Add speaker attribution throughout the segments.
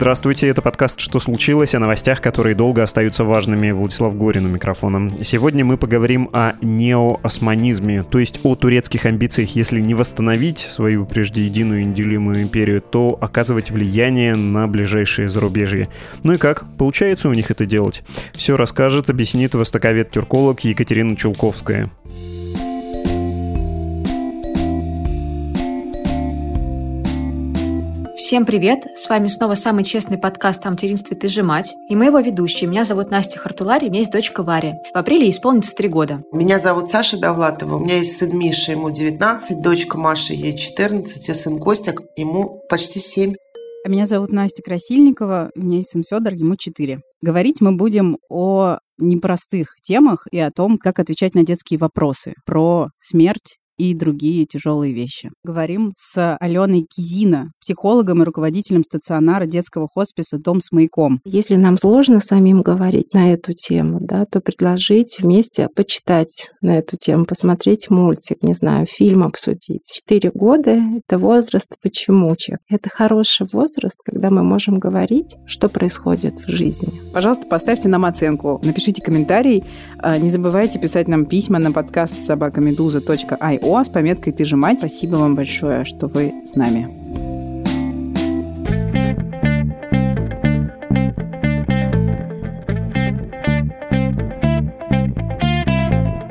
Speaker 1: Здравствуйте, это подкаст «Что случилось?» о новостях, которые долго остаются важными. Владислав Горин у микрофона. Сегодня мы поговорим о неоосманизме, то есть о турецких амбициях, если не восстановить свою прежде единую неделимую империю, то оказывать влияние на ближайшие зарубежье. Ну и как? Получается у них это делать? Все расскажет, объяснит востоковед-тюрколог Екатерина Чулковская.
Speaker 2: Всем привет! С вами снова самый честный подкаст о материнстве «Ты же мать» и моего ведущего. Меня зовут Настя Хартулари, у меня есть дочка Варя. В апреле исполнится три года.
Speaker 3: Меня зовут Саша Довлатова, у меня есть сын Миша, ему 19, дочка Маша, ей 14, и сын Костик, ему почти 7.
Speaker 4: А меня зовут Настя Красильникова, у меня есть сын Федор, ему 4. Говорить мы будем о непростых темах и о том, как отвечать на детские вопросы про смерть, и другие тяжелые вещи. Говорим с Аленой Кизина, психологом и руководителем стационара детского хосписа «Дом с маяком».
Speaker 5: Если нам сложно самим говорить на эту тему, да, то предложить вместе почитать на эту тему, посмотреть мультик, не знаю, фильм обсудить. Четыре года — это возраст почемучек. Это хороший возраст, когда мы можем говорить, что происходит в жизни.
Speaker 4: Пожалуйста, поставьте нам оценку, напишите комментарий. А, не забывайте писать нам письма на подкаст собакамедуза.io ОА с пометкой «Ты же мать». Спасибо вам большое, что вы с нами.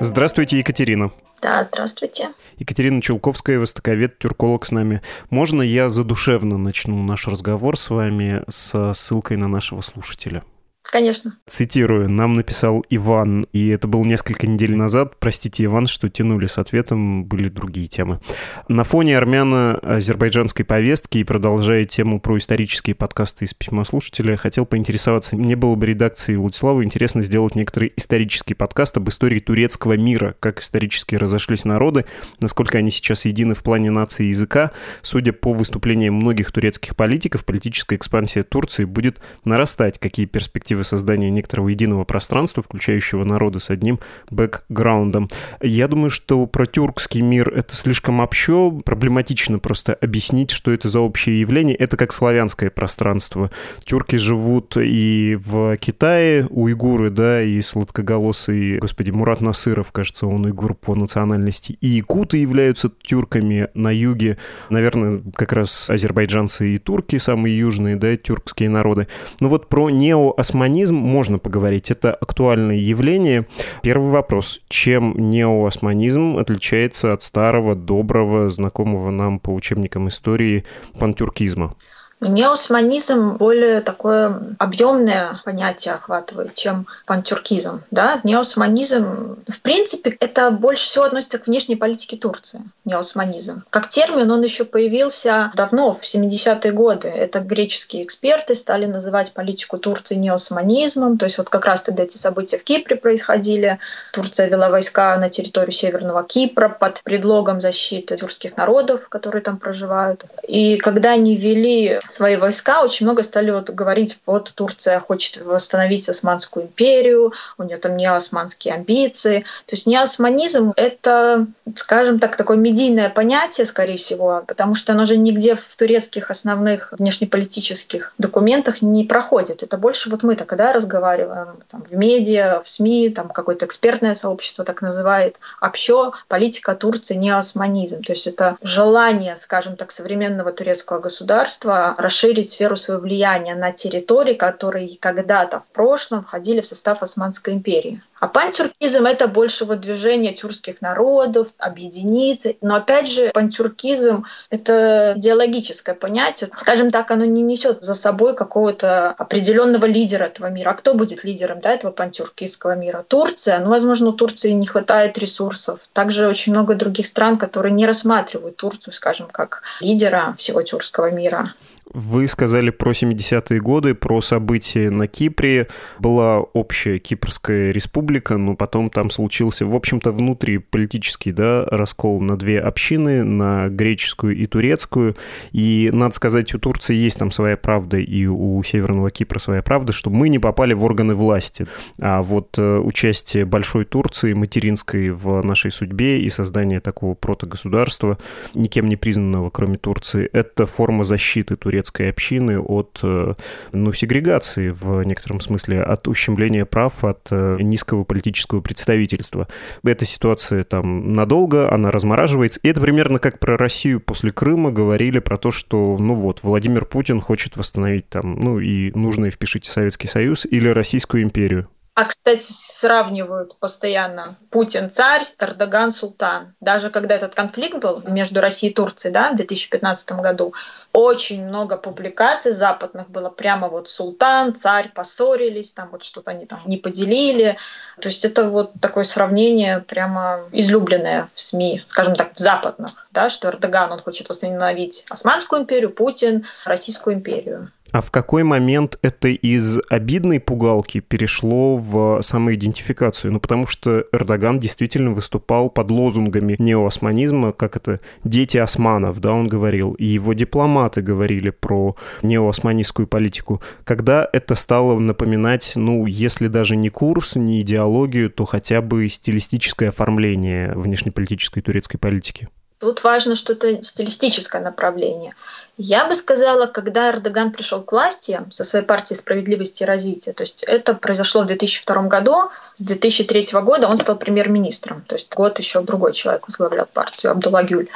Speaker 1: Здравствуйте, Екатерина.
Speaker 6: Да, здравствуйте.
Speaker 1: Екатерина Чулковская, востоковед, тюрколог с нами. Можно я задушевно начну наш разговор с вами с ссылкой на нашего слушателя?
Speaker 6: Конечно.
Speaker 1: Цитирую, нам написал Иван, и это было несколько недель назад. Простите, Иван, что тянули с ответом, были другие темы. На фоне армяно-азербайджанской повестки и продолжая тему про исторические подкасты из письма слушателя, хотел поинтересоваться, мне было бы редакции Владислава интересно сделать некоторый исторический подкаст об истории турецкого мира, как исторически разошлись народы, насколько они сейчас едины в плане нации и языка. Судя по выступлениям многих турецких политиков, политическая экспансия Турции будет нарастать. Какие перспективы перспективы создания некоторого единого пространства, включающего народы с одним бэкграундом. Я думаю, что про тюркский мир это слишком общо, проблематично просто объяснить, что это за общее явление. Это как славянское пространство. Тюрки живут и в Китае, уйгуры, да, и сладкоголосый, господи, Мурат Насыров, кажется, он уйгур по национальности, и якуты являются тюрками на юге. Наверное, как раз азербайджанцы и турки, самые южные, да, тюркские народы. Но вот про неоосманизм османизм можно поговорить. Это актуальное явление. Первый вопрос. Чем неоосманизм отличается от старого, доброго, знакомого нам по учебникам истории пантюркизма?
Speaker 6: Неосманизм более такое объемное понятие охватывает, чем пантюркизм. Да? Неосманизм, в принципе, это больше всего относится к внешней политике Турции. Неосманизм. Как термин он еще появился давно, в 70-е годы. Это греческие эксперты стали называть политику Турции неосманизмом. То есть вот как раз тогда эти события в Кипре происходили. Турция вела войска на территорию Северного Кипра под предлогом защиты тюркских народов, которые там проживают. И когда они вели свои войска, очень много стали вот говорить, вот Турция хочет восстановить Османскую империю, у нее там неосманские амбиции. То есть неосманизм — это, скажем так, такое медийное понятие, скорее всего, потому что оно же нигде в турецких основных внешнеполитических документах не проходит. Это больше вот мы так, да, разговариваем там, в медиа, в СМИ, там какое-то экспертное сообщество так называет, общо политика Турции неосманизм. То есть это желание, скажем так, современного турецкого государства расширить сферу своего влияния на территории, которые когда-то в прошлом входили в состав Османской империи. А пантюркизм — это больше вот движение тюркских народов, объединиться. Но опять же, пантюркизм — это идеологическое понятие. Скажем так, оно не несет за собой какого-то определенного лидера этого мира. А кто будет лидером да, этого пантюркистского мира? Турция. Ну, возможно, у Турции не хватает ресурсов. Также очень много других стран, которые не рассматривают Турцию, скажем, как лидера всего тюркского мира.
Speaker 1: Вы сказали про 70-е годы, про события на Кипре. Была общая Кипрская республика, республика, но потом там случился, в общем-то, внутриполитический да, раскол на две общины, на греческую и турецкую. И, надо сказать, у Турции есть там своя правда, и у Северного Кипра своя правда, что мы не попали в органы власти. А вот э, участие Большой Турции, материнской в нашей судьбе и создание такого протогосударства, никем не признанного, кроме Турции, это форма защиты турецкой общины от э, ну, сегрегации в некотором смысле, от ущемления прав, от э, низкого политического представительства. Эта ситуация там надолго, она размораживается. И это примерно как про Россию после Крыма говорили про то, что, ну вот, Владимир Путин хочет восстановить там, ну и нужно и впишите Советский Союз или Российскую империю.
Speaker 6: А, кстати, сравнивают постоянно Путин царь, Эрдоган султан. Даже когда этот конфликт был между Россией и Турцией да, в 2015 году, очень много публикаций западных было прямо вот султан, царь поссорились, там вот что-то они там не поделили. То есть это вот такое сравнение прямо излюбленное в СМИ, скажем так, в западных, да, что Эрдоган, он хочет восстановить Османскую империю, Путин — Российскую империю.
Speaker 1: А в какой момент это из обидной пугалки перешло в самоидентификацию? Ну, потому что Эрдоган действительно выступал под лозунгами неоосманизма, как это «дети османов», да, он говорил, и его дипломаты говорили про неоосманистскую политику. Когда это стало напоминать, ну, если даже не курс, не идеологию, то хотя бы стилистическое оформление внешнеполитической турецкой политики?
Speaker 6: Тут важно, что это стилистическое направление. Я бы сказала, когда Эрдоган пришел к власти со своей партией справедливости и развития, то есть это произошло в 2002 году, с 2003 года он стал премьер-министром, то есть год еще другой человек возглавлял партию, Абдулла Гюль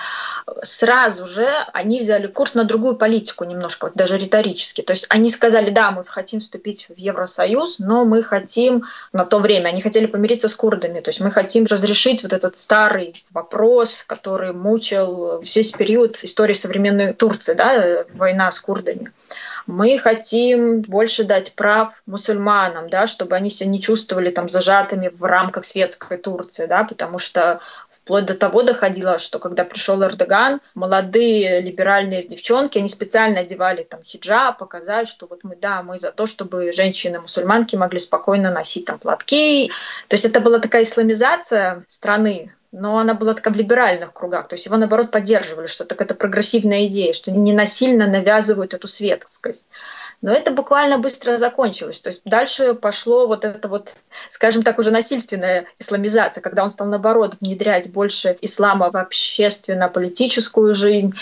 Speaker 6: сразу же они взяли курс на другую политику немножко, вот даже риторически. То есть они сказали, да, мы хотим вступить в Евросоюз, но мы хотим на то время, они хотели помириться с курдами, то есть мы хотим разрешить вот этот старый вопрос, который мучил весь период истории современной Турции, да, война с курдами мы хотим больше дать прав мусульманам, да, чтобы они себя не чувствовали там зажатыми в рамках светской Турции, да, потому что Вплоть до того доходило, что когда пришел Эрдоган, молодые либеральные девчонки, они специально одевали там хиджаб, показать, что вот мы, да, мы за то, чтобы женщины-мусульманки могли спокойно носить там платки. То есть это была такая исламизация страны, но она была такая в либеральных кругах. То есть его, наоборот, поддерживали, что так это прогрессивная идея, что не насильно навязывают эту светскость. Но это буквально быстро закончилось. То есть дальше пошло вот это вот, скажем так, уже насильственная исламизация, когда он стал, наоборот, внедрять больше ислама в общественно-политическую жизнь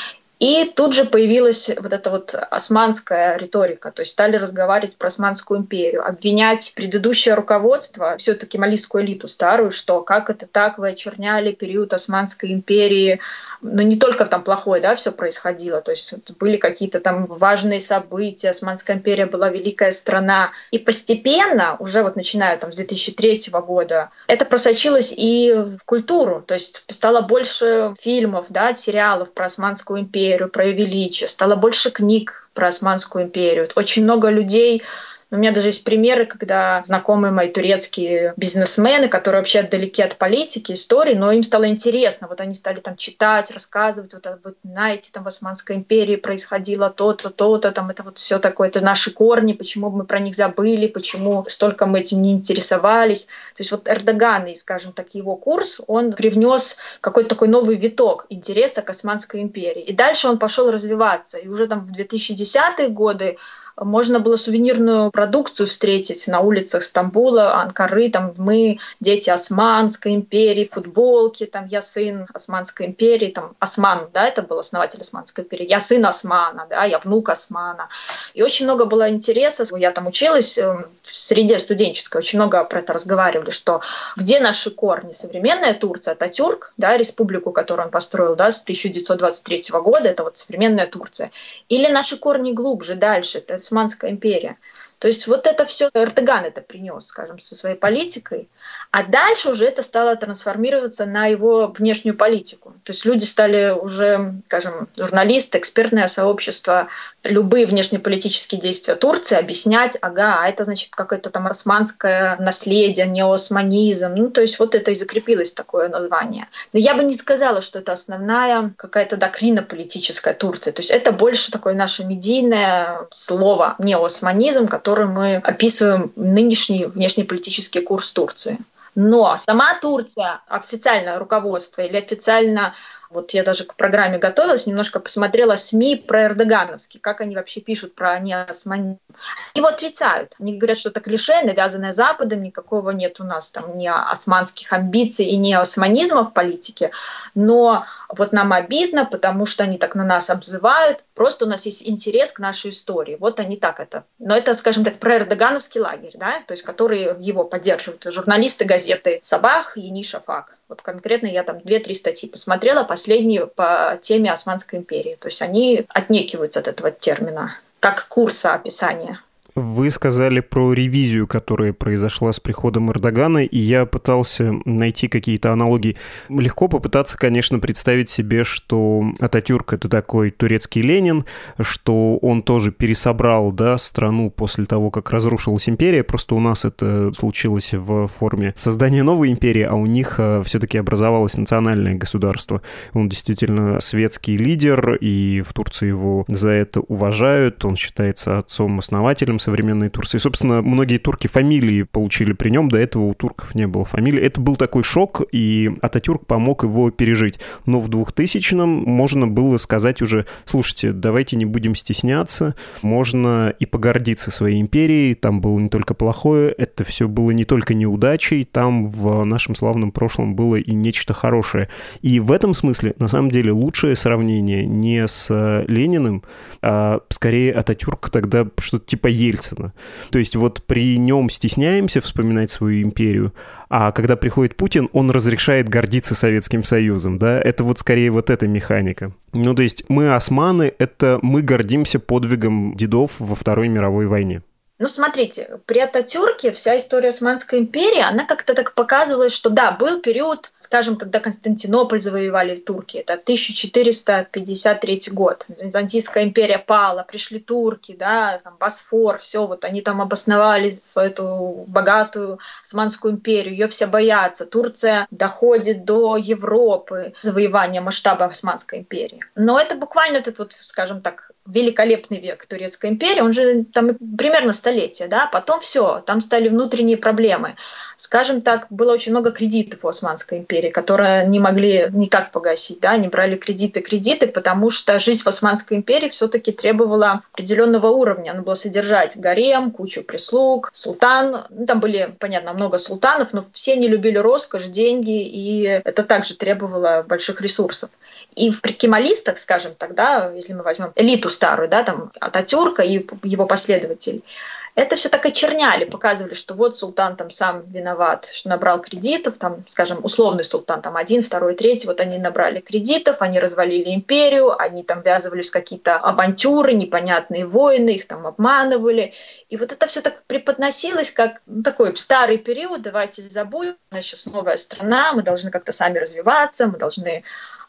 Speaker 6: и тут же появилась вот эта вот османская риторика, то есть стали разговаривать про Османскую империю, обвинять предыдущее руководство, все таки малийскую элиту старую, что как это так, вы очерняли период Османской империи, но не только там плохое, да, все происходило, то есть были какие-то там важные события, Османская империя была великая страна, и постепенно, уже вот начиная там с 2003 года, это просочилось и в культуру, то есть стало больше фильмов, да, сериалов про Османскую империю, про ее величие, стало больше книг про Османскую империю. Очень много людей у меня даже есть примеры, когда знакомые мои турецкие бизнесмены, которые вообще далеки от политики, истории, но им стало интересно. Вот они стали там читать, рассказывать, вот, вот знаете, там в Османской империи происходило то-то, то-то, там это вот все такое, это наши корни, почему мы про них забыли, почему столько мы этим не интересовались. То есть вот Эрдоган и, скажем так, его курс, он привнес какой-то такой новый виток интереса к Османской империи. И дальше он пошел развиваться. И уже там в 2010-е годы можно было сувенирную продукцию встретить на улицах Стамбула, Анкары. Там мы дети Османской империи, футболки, там я сын Османской империи, там Осман, да, это был основатель Османской империи. Я сын Османа, да, я внук Османа. И очень много было интереса. Я там училась эм, в среде студенческой, очень много про это разговаривали, что где наши корни? Современная Турция, Татюрк, да, республику, которую он построил, да, с 1923 года, это вот современная Турция. Или наши корни глубже, дальше, это Османская империя. То есть вот это все Эрдоган это принес, скажем, со своей политикой. А дальше уже это стало трансформироваться на его внешнюю политику. То есть люди стали уже, скажем, журналисты, экспертное сообщество, любые внешнеполитические действия Турции объяснять, ага, а это значит какое-то там османское наследие, неосманизм. Ну, то есть вот это и закрепилось такое название. Но я бы не сказала, что это основная какая-то доктрина политическая Турции. То есть это больше такое наше медийное слово неосманизм, которым мы описываем нынешний внешнеполитический курс Турции. Но сама Турция, официальное руководство или официально вот я даже к программе готовилась, немножко посмотрела СМИ про эрдогановский, как они вообще пишут про неосманизм. Его отрицают. Они говорят, что это клише, навязанное Западом, никакого нет у нас там ни османских амбиций и ни османизма в политике. Но вот нам обидно, потому что они так на нас обзывают. Просто у нас есть интерес к нашей истории. Вот они так это. Но это, скажем так, про эрдогановский лагерь, да, то есть которые его поддерживают. Журналисты газеты «Сабах» и «Ниша Фак». Вот конкретно я там две-три статьи посмотрела, последние по теме Османской империи. То есть они отнекиваются от этого термина как курса описания.
Speaker 1: Вы сказали про ревизию, которая произошла с приходом Эрдогана, и я пытался найти какие-то аналогии. Легко попытаться, конечно, представить себе, что Ататюрк — это такой турецкий Ленин, что он тоже пересобрал да, страну после того, как разрушилась империя. Просто у нас это случилось в форме создания новой империи, а у них э, все-таки образовалось национальное государство. Он действительно светский лидер, и в Турции его за это уважают. Он считается отцом-основателем современной Турции. Собственно, многие турки фамилии получили при нем, до этого у турков не было фамилии. Это был такой шок, и Ататюрк помог его пережить. Но в 2000-м можно было сказать уже, слушайте, давайте не будем стесняться, можно и погордиться своей империей, там было не только плохое, это все было не только неудачей, там в нашем славном прошлом было и нечто хорошее. И в этом смысле, на самом деле, лучшее сравнение не с Лениным, а скорее Ататюрк тогда что-то типа Ельцина. То есть вот при нем стесняемся вспоминать свою империю, а когда приходит Путин, он разрешает гордиться Советским Союзом, да? Это вот скорее вот эта механика. Ну, то есть мы османы, это мы гордимся подвигом дедов во Второй мировой войне.
Speaker 6: Ну, смотрите, при Ататюрке вся история Османской империи, она как-то так показывала, что да, был период, скажем, когда Константинополь завоевали турки, это 1453 год, Византийская империя пала, пришли турки, да, там Босфор, все, вот они там обосновали свою эту богатую Османскую империю, ее все боятся, Турция доходит до Европы, завоевания масштаба Османской империи. Но это буквально этот вот, скажем так, великолепный век Турецкой империи, он же там примерно столетие, да, потом все, там стали внутренние проблемы. Скажем так, было очень много кредитов у Османской империи, которые не могли никак погасить, да, не брали кредиты, кредиты, потому что жизнь в Османской империи все-таки требовала определенного уровня. Надо было содержать гарем, кучу прислуг, султан, ну, там были, понятно, много султанов, но все не любили роскошь, деньги, и это также требовало больших ресурсов. И в кемалистах, скажем тогда, если мы возьмем элиту старую, да, там Ататюрка и его последователь, это все так очерняли, показывали, что вот султан там сам виноват, что набрал кредитов, там, скажем, условный султан, там один, второй, третий, вот они набрали кредитов, они развалили империю, они там ввязывались в какие-то авантюры, непонятные войны, их там обманывали. И вот это все так преподносилось как ну, такой старый период, давайте забудем, у нас сейчас новая страна, мы должны как-то сами развиваться, мы должны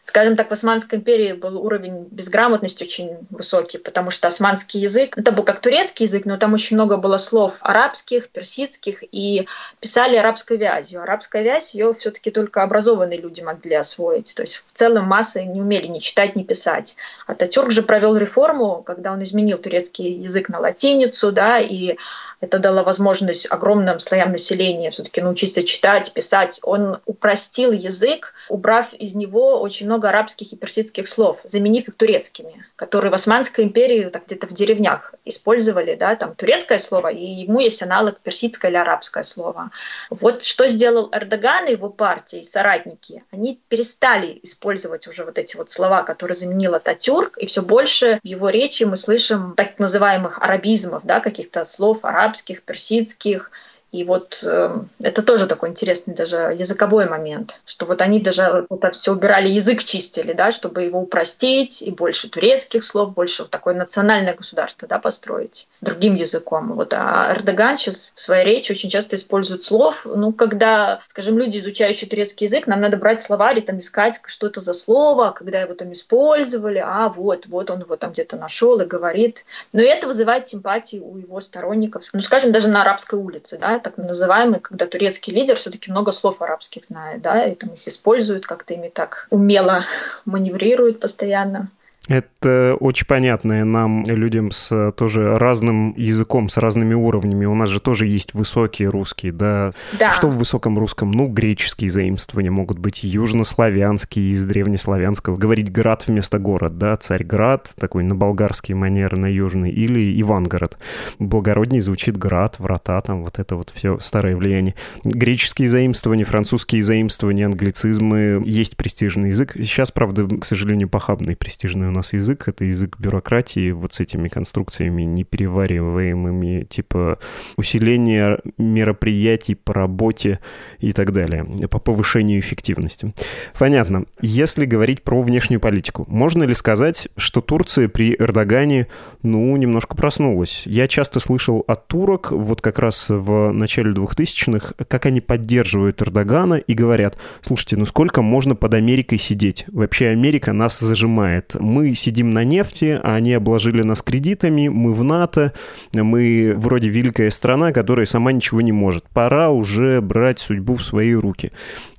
Speaker 6: Скажем так, в Османской империи был уровень безграмотности очень высокий, потому что османский язык, это был как турецкий язык, но там очень много было слов арабских, персидских, и писали арабской вязью. Арабская вязь, ее все-таки только образованные люди могли освоить. То есть в целом массы не умели ни читать, ни писать. Ататюрк же провел реформу, когда он изменил турецкий язык на латиницу, да, и это дало возможность огромным слоям населения все-таки научиться читать, писать. Он упростил язык, убрав из него очень много арабских и персидских слов, заменив их турецкими, которые в Османской империи так где-то в деревнях использовали, да, там турецкое слово, и ему есть аналог персидское или арабское слово. Вот что сделал Эрдоган и его партия, и соратники. Они перестали использовать уже вот эти вот слова, которые заменил Ататюрк, и все больше в его речи мы слышим так называемых арабизмов, да, каких-то слов араб арабских, персидских, и вот э, это тоже такой интересный даже языковой момент, что вот они даже это все убирали, язык чистили, да, чтобы его упростить, и больше турецких слов, больше вот такое национальное государство, да, построить с другим языком. Вот, а Эрдоган сейчас в своей речи очень часто использует слов, ну, когда, скажем, люди, изучающие турецкий язык, нам надо брать словарь и там искать, что это за слово, когда его там использовали, а вот, вот он его там где-то нашел и говорит. Но это вызывает симпатии у его сторонников, ну, скажем, даже на арабской улице, да, так называемый, когда турецкий лидер все-таки много слов арабских знает, да, и там их использует, как-то ими так умело маневрирует постоянно.
Speaker 1: Это очень понятное нам, людям с тоже разным языком, с разными уровнями. У нас же тоже есть высокие русские, да?
Speaker 6: Да.
Speaker 1: Что в высоком русском? Ну, греческие заимствования могут быть, южнославянские из древнеславянского. Говорить град вместо город, да? Царьград, такой на болгарский манер, на южный, или Ивангород. Благородней звучит град, врата, там вот это вот все старое влияние. Греческие заимствования, французские заимствования, англицизмы. Есть престижный язык. Сейчас, правда, к сожалению, похабный престижный у нас язык, это язык бюрократии вот с этими конструкциями неперевариваемыми, типа усиление мероприятий по работе и так далее, по повышению эффективности. Понятно. Если говорить про внешнюю политику, можно ли сказать, что Турция при Эрдогане, ну, немножко проснулась? Я часто слышал от турок, вот как раз в начале 2000-х, как они поддерживают Эрдогана и говорят, слушайте, ну сколько можно под Америкой сидеть? Вообще Америка нас зажимает. Мы мы сидим на нефти, а они обложили нас кредитами, мы в НАТО, мы вроде великая страна, которая сама ничего не может. Пора уже брать судьбу в свои руки.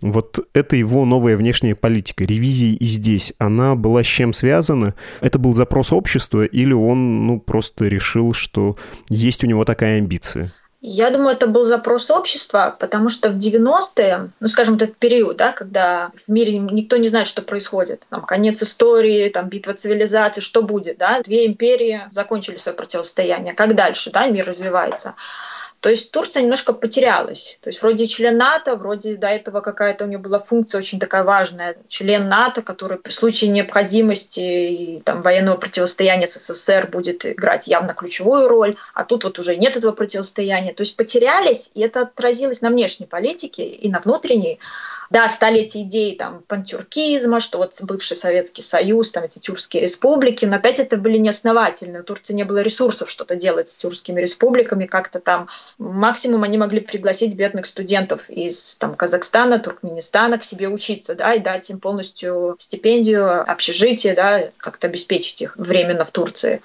Speaker 1: Вот это его новая внешняя политика. Ревизия и здесь, она была с чем связана? Это был запрос общества или он ну, просто решил, что есть у него такая амбиция?
Speaker 6: Я думаю, это был запрос общества, потому что в 90-е, ну, скажем, этот период, да, когда в мире никто не знает, что происходит, там, конец истории, там, битва цивилизаций, что будет, да, две империи закончили свое противостояние, как дальше, да, мир развивается. То есть Турция немножко потерялась. То есть вроде член НАТО, вроде до этого какая-то у нее была функция очень такая важная. Член НАТО, который при случае необходимости и там, военного противостояния с СССР будет играть явно ключевую роль, а тут вот уже нет этого противостояния. То есть потерялись, и это отразилось на внешней политике и на внутренней. Да, стали эти идеи там пантюркизма, что вот бывший Советский Союз, там эти тюркские республики, но опять это были неосновательные. У Турции не было ресурсов что-то делать с тюркскими республиками, как-то там максимум они могли пригласить бедных студентов из там, Казахстана, Туркменистана к себе учиться, да, и дать им полностью стипендию, общежитие, да, как-то обеспечить их временно в Турции.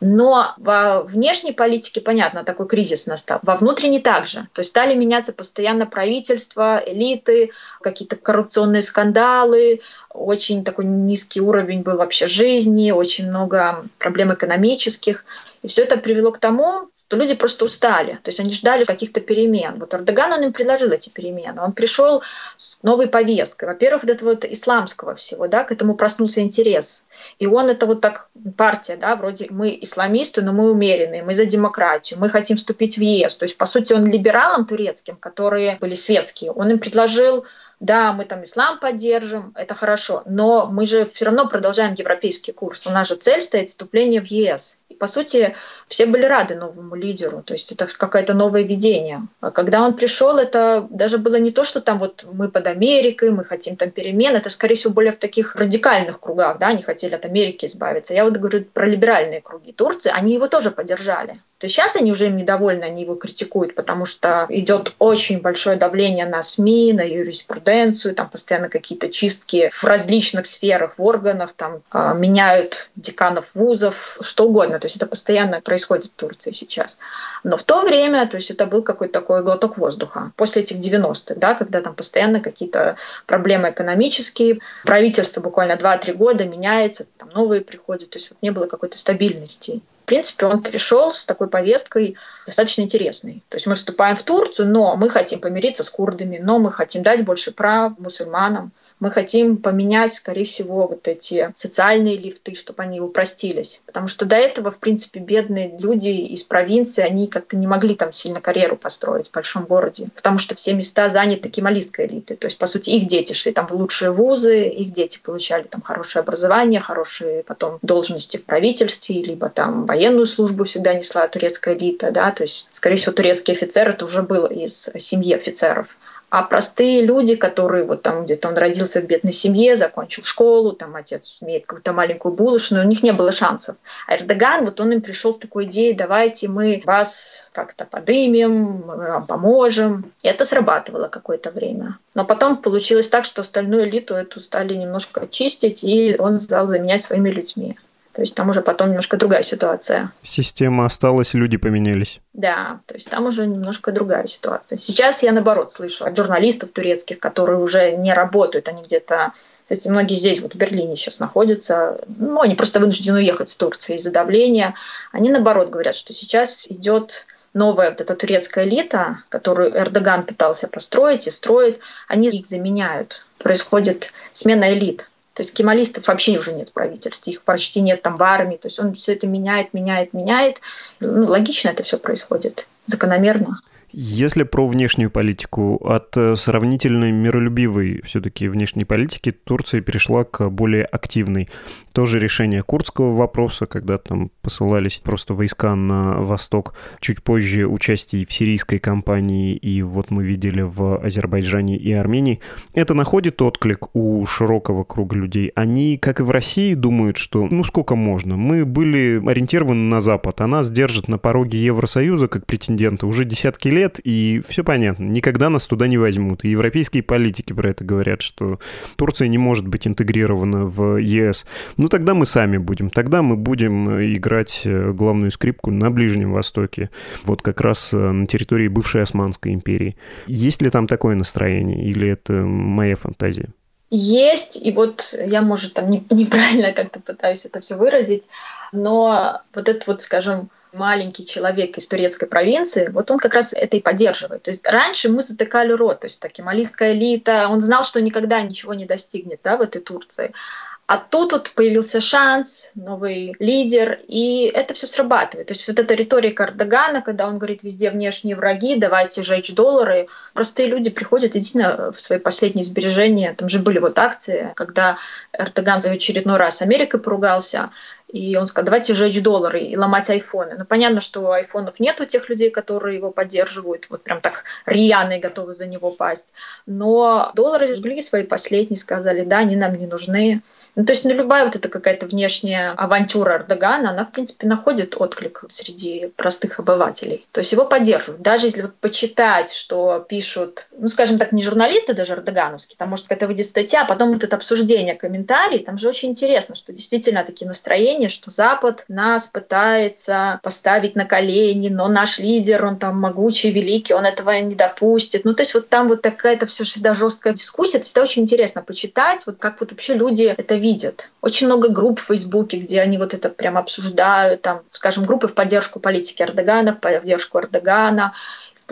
Speaker 6: Но во внешней политике, понятно, такой кризис настал. Во внутренней также. То есть стали меняться постоянно правительства, элиты, какие-то коррупционные скандалы, очень такой низкий уровень был вообще жизни, очень много проблем экономических. И все это привело к тому, что люди просто устали. То есть они ждали каких-то перемен. Вот Эрдоган, он им предложил эти перемены. Он пришел с новой повесткой. Во-первых, вот этого вот исламского всего, да, к этому проснулся интерес. И он это вот так, партия, да, вроде мы исламисты, но мы умеренные, мы за демократию, мы хотим вступить в ЕС. То есть, по сути, он либералам турецким, которые были светские, он им предложил да, мы там ислам поддержим, это хорошо, но мы же все равно продолжаем европейский курс. У нас же цель стоит вступление в ЕС. И, по сути, все были рады новому лидеру, то есть это какое-то новое видение. А когда он пришел, это даже было не то, что там вот мы под Америкой, мы хотим там перемен, это, скорее всего, более в таких радикальных кругах, да, они хотели от Америки избавиться. Я вот говорю про либеральные круги Турции, они его тоже поддержали. То сейчас они уже им недовольны, они его критикуют, потому что идет очень большое давление на СМИ, на юриспруденцию, там постоянно какие-то чистки в различных сферах, в органах, там э, меняют деканов вузов, что угодно. То есть это постоянно происходит в Турции сейчас. Но в то время, то есть это был какой-то такой глоток воздуха. После этих 90-х, да, когда там постоянно какие-то проблемы экономические, правительство буквально 2-3 года меняется, там новые приходят, то есть вот не было какой-то стабильности. В принципе, он пришел с такой повесткой достаточно интересной. То есть мы вступаем в Турцию, но мы хотим помириться с курдами, но мы хотим дать больше прав мусульманам, мы хотим поменять, скорее всего, вот эти социальные лифты, чтобы они упростились. Потому что до этого, в принципе, бедные люди из провинции, они как-то не могли там сильно карьеру построить в большом городе, потому что все места заняты кемалистской элитой. То есть, по сути, их дети шли там в лучшие вузы, их дети получали там хорошее образование, хорошие потом должности в правительстве, либо там военную службу всегда несла турецкая элита, да, то есть, скорее всего, турецкий офицер это уже было из семьи офицеров. А простые люди, которые вот там где-то он родился в бедной семье, закончил школу, там отец имеет какую-то маленькую булочную, у них не было шансов. А Эрдоган, вот он им пришел с такой идеей, давайте мы вас как-то подымем, мы вам поможем. И это срабатывало какое-то время. Но потом получилось так, что остальную элиту эту стали немножко чистить, и он стал заменять своими людьми. То есть там уже потом немножко другая ситуация.
Speaker 1: Система осталась, люди поменялись.
Speaker 6: Да, то есть там уже немножко другая ситуация. Сейчас я наоборот слышу от журналистов турецких, которые уже не работают, они где-то Кстати, многие здесь, вот в Берлине сейчас находятся, ну, они просто вынуждены уехать с Турции из-за давления. Они, наоборот, говорят, что сейчас идет новая вот эта турецкая элита, которую Эрдоган пытался построить и строит, они их заменяют. Происходит смена элит. То есть кемалистов вообще уже нет в правительстве, их почти нет там в армии. То есть он все это меняет, меняет, меняет. Ну, логично это все происходит, закономерно.
Speaker 1: Если про внешнюю политику, от э, сравнительно миролюбивой все-таки внешней политики Турция перешла к более активной. Тоже решение курдского вопроса, когда там посылались просто войска на восток. Чуть позже участие в сирийской кампании, и вот мы видели в Азербайджане и Армении. Это находит отклик у широкого круга людей. Они, как и в России, думают, что ну сколько можно. Мы были ориентированы на Запад, а нас держат на пороге Евросоюза как претендента уже десятки лет, лет, и все понятно. Никогда нас туда не возьмут. И европейские политики про это говорят, что Турция не может быть интегрирована в ЕС. Ну, тогда мы сами будем. Тогда мы будем играть э, главную скрипку на Ближнем Востоке. Вот как раз э, на территории бывшей Османской империи. Есть ли там такое настроение? Или это моя фантазия?
Speaker 6: Есть, и вот я, может, там неправильно как-то пытаюсь это все выразить, но вот это вот, скажем, маленький человек из турецкой провинции, вот он как раз это и поддерживает. То есть раньше мы затыкали рот, то есть такая малистская элита, он знал, что никогда ничего не достигнет да, в этой Турции. А тут вот появился шанс, новый лидер, и это все срабатывает. То есть вот эта риторика Эрдогана, когда он говорит везде внешние враги, давайте жечь доллары, простые люди приходят единственное в свои последние сбережения. Там же были вот акции, когда Эрдоган в очередной раз Америкой поругался, и он сказал, давайте жечь доллары и ломать айфоны. Ну, понятно, что айфонов нет у тех людей, которые его поддерживают, вот прям так рьяные готовы за него пасть. Но доллары жгли свои последние, сказали, да, они нам не нужны. Ну, то есть, ну, любая вот эта какая-то внешняя авантюра Эрдогана, она, в принципе, находит отклик среди простых обывателей. То есть его поддерживают. Даже если вот почитать, что пишут, ну, скажем так, не журналисты даже эрдогановские, там, может, какая-то выйдет статья, а потом вот это обсуждение, комментарии, там же очень интересно, что действительно такие настроения, что Запад нас пытается поставить на колени, но наш лидер, он там могучий, великий, он этого не допустит. Ну, то есть вот там вот такая-то все всегда жесткая дискуссия. Это очень интересно почитать, вот как вот вообще люди это видят. Очень много групп в Фейсбуке, где они вот это прям обсуждают, там, скажем, группы в поддержку политики Эрдогана, в поддержку Эрдогана,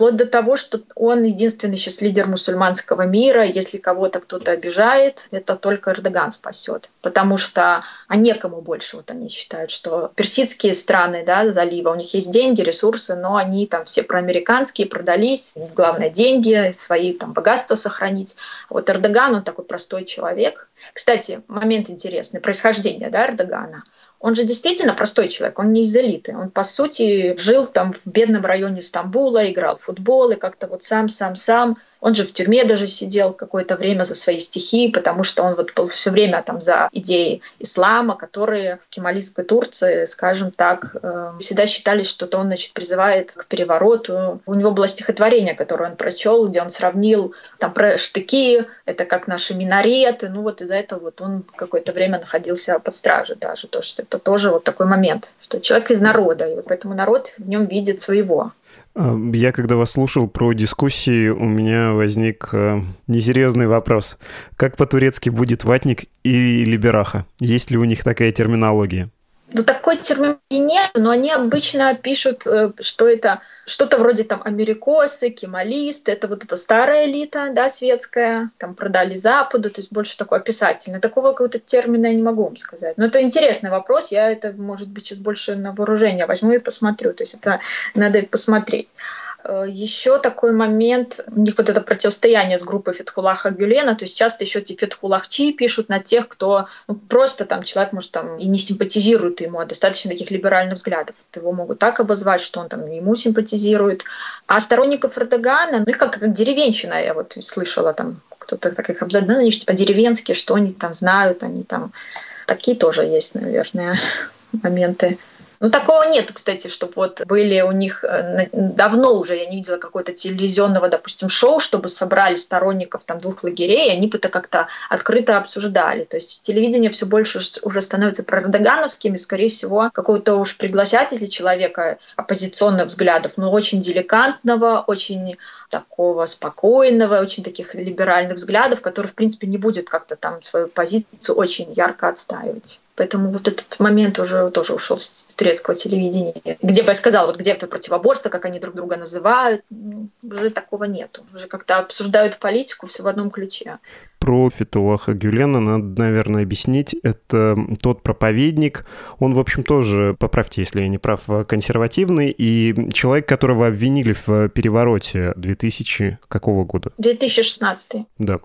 Speaker 6: вплоть до того, что он единственный сейчас лидер мусульманского мира. Если кого-то кто-то обижает, это только Эрдоган спасет. Потому что а некому больше, вот они считают, что персидские страны да, залива, у них есть деньги, ресурсы, но они там все проамериканские, продались. Главное, деньги, свои там богатства сохранить. Вот Эрдоган, он такой простой человек. Кстати, момент интересный, происхождение да, Эрдогана – он же действительно простой человек, он не из элиты. Он, по сути, жил там в бедном районе Стамбула, играл в футбол и как-то вот сам-сам-сам он же в тюрьме даже сидел какое-то время за свои стихи, потому что он вот был все время там за идеи ислама, которые в кемалистской Турции, скажем так, э, всегда считались, что то он значит, призывает к перевороту. У него было стихотворение, которое он прочел, где он сравнил там про штыки, это как наши минареты. Ну вот из-за этого вот он какое-то время находился под стражей даже. То есть это тоже вот такой момент, что человек из народа, и вот поэтому народ в нем видит своего.
Speaker 1: А, я когда вас слушал про дискуссии, у меня возник э, несерьезный вопрос. Как по-турецки будет ватник и либераха? Есть ли у них такая терминология?
Speaker 6: Ну, такой терминологии нет, но они обычно пишут, э, что это что-то вроде там америкосы, кемалисты, это вот эта старая элита, да, светская, там продали Западу, то есть больше такое описательное. Такого какого-то термина я не могу вам сказать. Но это интересный вопрос, я это, может быть, сейчас больше на вооружение возьму и посмотрю, то есть это надо посмотреть. Э, еще такой момент, у них вот это противостояние с группой Фетхулаха Гюлена, то есть часто еще эти Фетхулахчи пишут на тех, кто ну, просто там человек, может, там и не симпатизирует ему, а достаточно таких либеральных взглядов. Его могут так обозвать, что он там ему симпатизирует. А сторонников Эрдогана, ну их как, как деревенщина, я вот слышала там, кто-то так их обзывает, ну, они же типа деревенские, что они там знают, они там... Такие тоже есть, наверное, моменты. Ну, такого нет, кстати, чтобы вот были у них э, давно уже, я не видела какого-то телевизионного, допустим, шоу, чтобы собрали сторонников там двух лагерей, и они бы это как-то открыто обсуждали. То есть телевидение все больше уже становится прордогановским, и, скорее всего, какого-то уж пригласят, если человека оппозиционных взглядов, но очень деликатного, очень такого спокойного, очень таких либеральных взглядов, который, в принципе, не будет как-то там свою позицию очень ярко отстаивать. Поэтому вот этот момент уже тоже ушел с турецкого телевидения. Где бы я сказала, вот где это противоборство, как они друг друга называют, ну, уже такого нету. Уже как-то обсуждают политику все в одном ключе
Speaker 1: про Фетулаха Гюлена надо, наверное, объяснить. Это тот проповедник, он, в общем, тоже, поправьте, если я не прав, консервативный, и человек, которого обвинили в перевороте 2000 какого года?
Speaker 6: 2016.
Speaker 1: Да.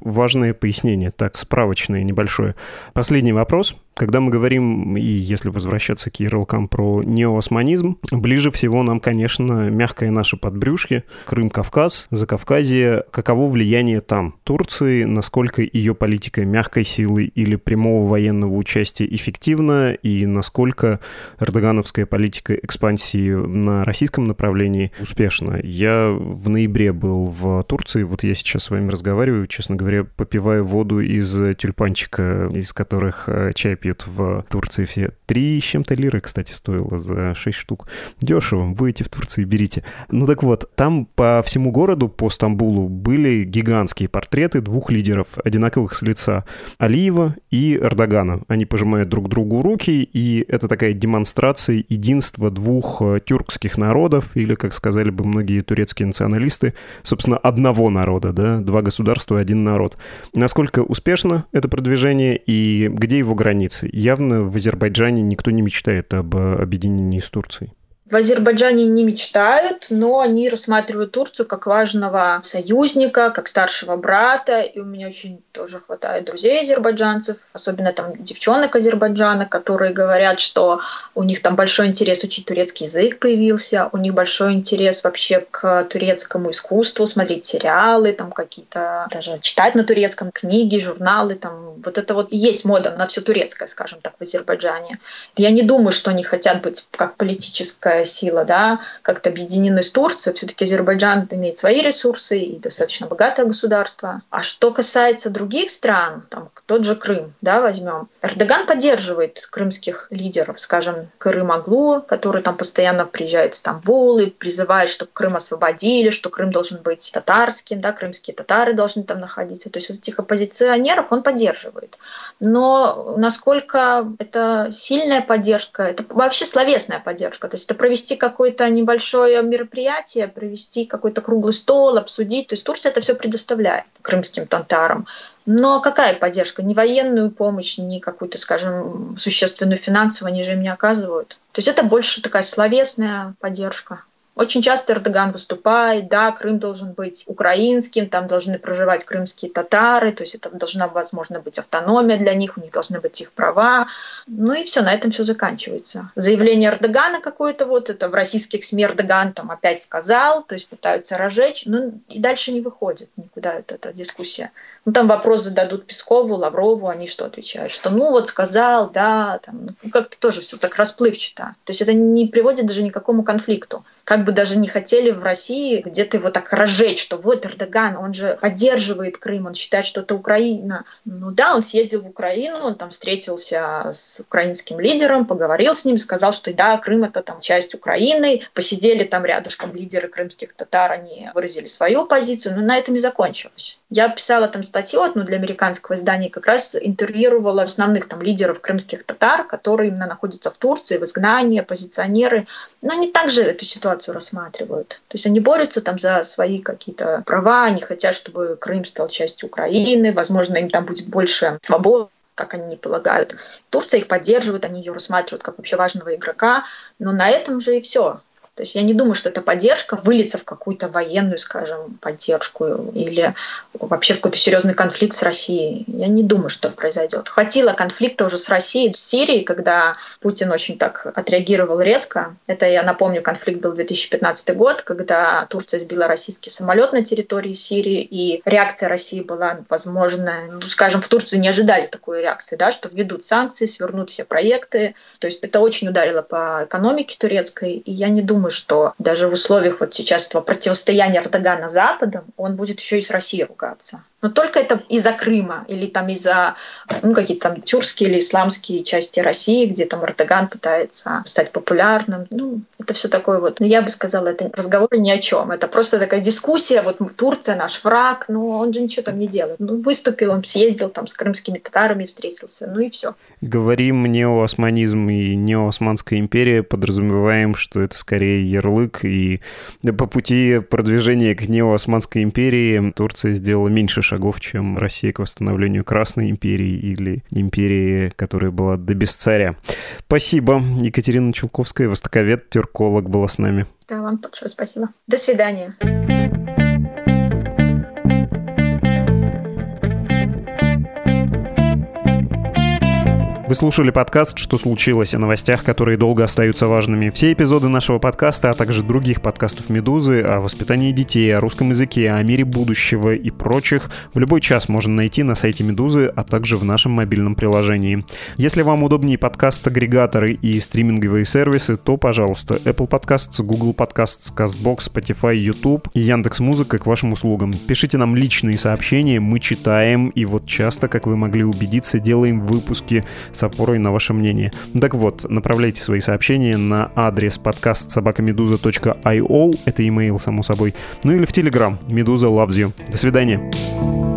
Speaker 1: Важное пояснение, так, справочное небольшое. Последний вопрос. Когда мы говорим, и если возвращаться к ярлыкам про неоосманизм, ближе всего нам, конечно, мягкое наше подбрюшье, Крым, Кавказ, Закавказье. Каково влияние там Турции, насколько ее политика мягкой силы или прямого военного участия эффективна, и насколько эрдогановская политика экспансии на российском направлении успешна. Я в ноябре был в Турции, вот я сейчас с вами разговариваю, честно говоря, попиваю воду из тюльпанчика, из которых э, чай пьют в Турции все. Три с чем-то лиры, кстати, стоило за шесть штук. Дешево, будете в Турции, берите. Ну так вот, там по всему городу, по Стамбулу, были гигантские портреты двух лидеров, одинаковых с лица. Алиева и Эрдогана. Они пожимают друг другу руки, и это такая демонстрация единства двух э, тюркских народов, или, как сказали бы многие турецкие националисты, собственно, одного народа, да, два государства, один народ. Насколько успешно это продвижение и где его границы? Явно в Азербайджане никто не мечтает об объединении с Турцией.
Speaker 6: В Азербайджане не мечтают, но они рассматривают Турцию как важного союзника, как старшего брата. И у меня очень тоже хватает друзей азербайджанцев, особенно там девчонок Азербайджана, которые говорят, что у них там большой интерес учить турецкий язык появился, у них большой интерес вообще к турецкому искусству, смотреть сериалы, там какие-то, даже читать на турецком книги, журналы, там вот это вот есть мода на все турецкое, скажем так, в Азербайджане. Я не думаю, что они хотят быть как политическая такая сила, да, как-то объединены с Турцией. Все-таки Азербайджан имеет свои ресурсы и достаточно богатое государство. А что касается других стран, там тот же Крым, да, возьмем. Эрдоган поддерживает крымских лидеров, скажем, Крым Аглу, который там постоянно приезжает в Стамбул и призывает, чтобы Крым освободили, что Крым должен быть татарским, да, крымские татары должны там находиться. То есть вот этих оппозиционеров он поддерживает. Но насколько это сильная поддержка, это вообще словесная поддержка. То есть это провести какое-то небольшое мероприятие, провести какой-то круглый стол, обсудить. То есть Турция это все предоставляет крымским татарам. Но какая поддержка? Ни военную помощь, ни какую-то, скажем, существенную финансовую они же им не оказывают. То есть это больше такая словесная поддержка. Очень часто Эрдоган выступает, да, Крым должен быть украинским, там должны проживать крымские татары, то есть это должна, возможно, быть автономия для них, у них должны быть их права. Ну и все, на этом все заканчивается. Заявление Эрдогана какое-то вот, это в российских СМИ Эрдоган там опять сказал, то есть пытаются разжечь, ну и дальше не выходит никуда эта, эта дискуссия. Ну там вопрос зададут Пескову, Лаврову, они что отвечают? Что ну вот сказал, да, там, ну, как-то тоже все так расплывчато. То есть это не приводит даже ни к какому конфликту как бы даже не хотели в России где-то его так разжечь, что вот Эрдоган, он же поддерживает Крым, он считает, что это Украина. Ну да, он съездил в Украину, он там встретился с украинским лидером, поговорил с ним, сказал, что да, Крым это там часть Украины, посидели там рядышком лидеры крымских татар, они выразили свою позицию, но на этом и закончилось. Я писала там статью одну для американского издания, как раз интервьюировала основных там лидеров крымских татар, которые именно находятся в Турции, в изгнании, оппозиционеры. Но они также эту ситуацию рассматривают. То есть они борются там за свои какие-то права, они хотят, чтобы Крым стал частью Украины, возможно, им там будет больше свободы как они полагают. Турция их поддерживает, они ее рассматривают как вообще важного игрока, но на этом же и все. То есть я не думаю, что эта поддержка выльется в какую-то военную, скажем, поддержку или вообще в какой-то серьезный конфликт с Россией. Я не думаю, что произойдет. Хватило конфликта уже с Россией в Сирии, когда Путин очень так отреагировал резко. Это, я напомню, конфликт был 2015 год, когда Турция сбила российский самолет на территории Сирии, и реакция России была, возможно, ну, скажем, в Турцию не ожидали такой реакции, да, что введут санкции, свернут все проекты. То есть это очень ударило по экономике турецкой, и я не думаю, что даже в условиях вот сейчас этого противостояния Эрдогана Западом он будет еще и с Россией ругаться. Но только это из-за Крыма или там из-за ну, какие-то там тюркские или исламские части России, где там Эрдоган пытается стать популярным. Ну, это все такое вот. Но я бы сказала, это разговор ни о чем. Это просто такая дискуссия. Вот Турция наш враг, но он же ничего там не делает. Ну, выступил, он съездил там с крымскими татарами, встретился, ну и все.
Speaker 1: Говорим неоосманизм и неоосманская империя, подразумеваем, что это скорее ярлык, и по пути продвижения к неоосманской империи Турция сделала меньше шагов, чем Россия к восстановлению Красной империи или империи, которая была до без царя. Спасибо. Екатерина Чулковская, востоковед, тюрколог была с нами.
Speaker 6: Да, вам большое спасибо. До свидания.
Speaker 1: Вы слушали подкаст «Что случилось?» о новостях, которые долго остаются важными. Все эпизоды нашего подкаста, а также других подкастов «Медузы» о воспитании детей, о русском языке, о мире будущего и прочих в любой час можно найти на сайте «Медузы», а также в нашем мобильном приложении. Если вам удобнее подкаст-агрегаторы и стриминговые сервисы, то, пожалуйста, Apple Podcasts, Google Podcasts, CastBox, Spotify, YouTube и Яндекс Музыка к вашим услугам. Пишите нам личные сообщения, мы читаем, и вот часто, как вы могли убедиться, делаем выпуски с опорой на ваше мнение. Так вот, направляйте свои сообщения на адрес подкаст собакамедуза.io, это имейл, само собой, ну или в Телеграм, Медуза loves you. До свидания.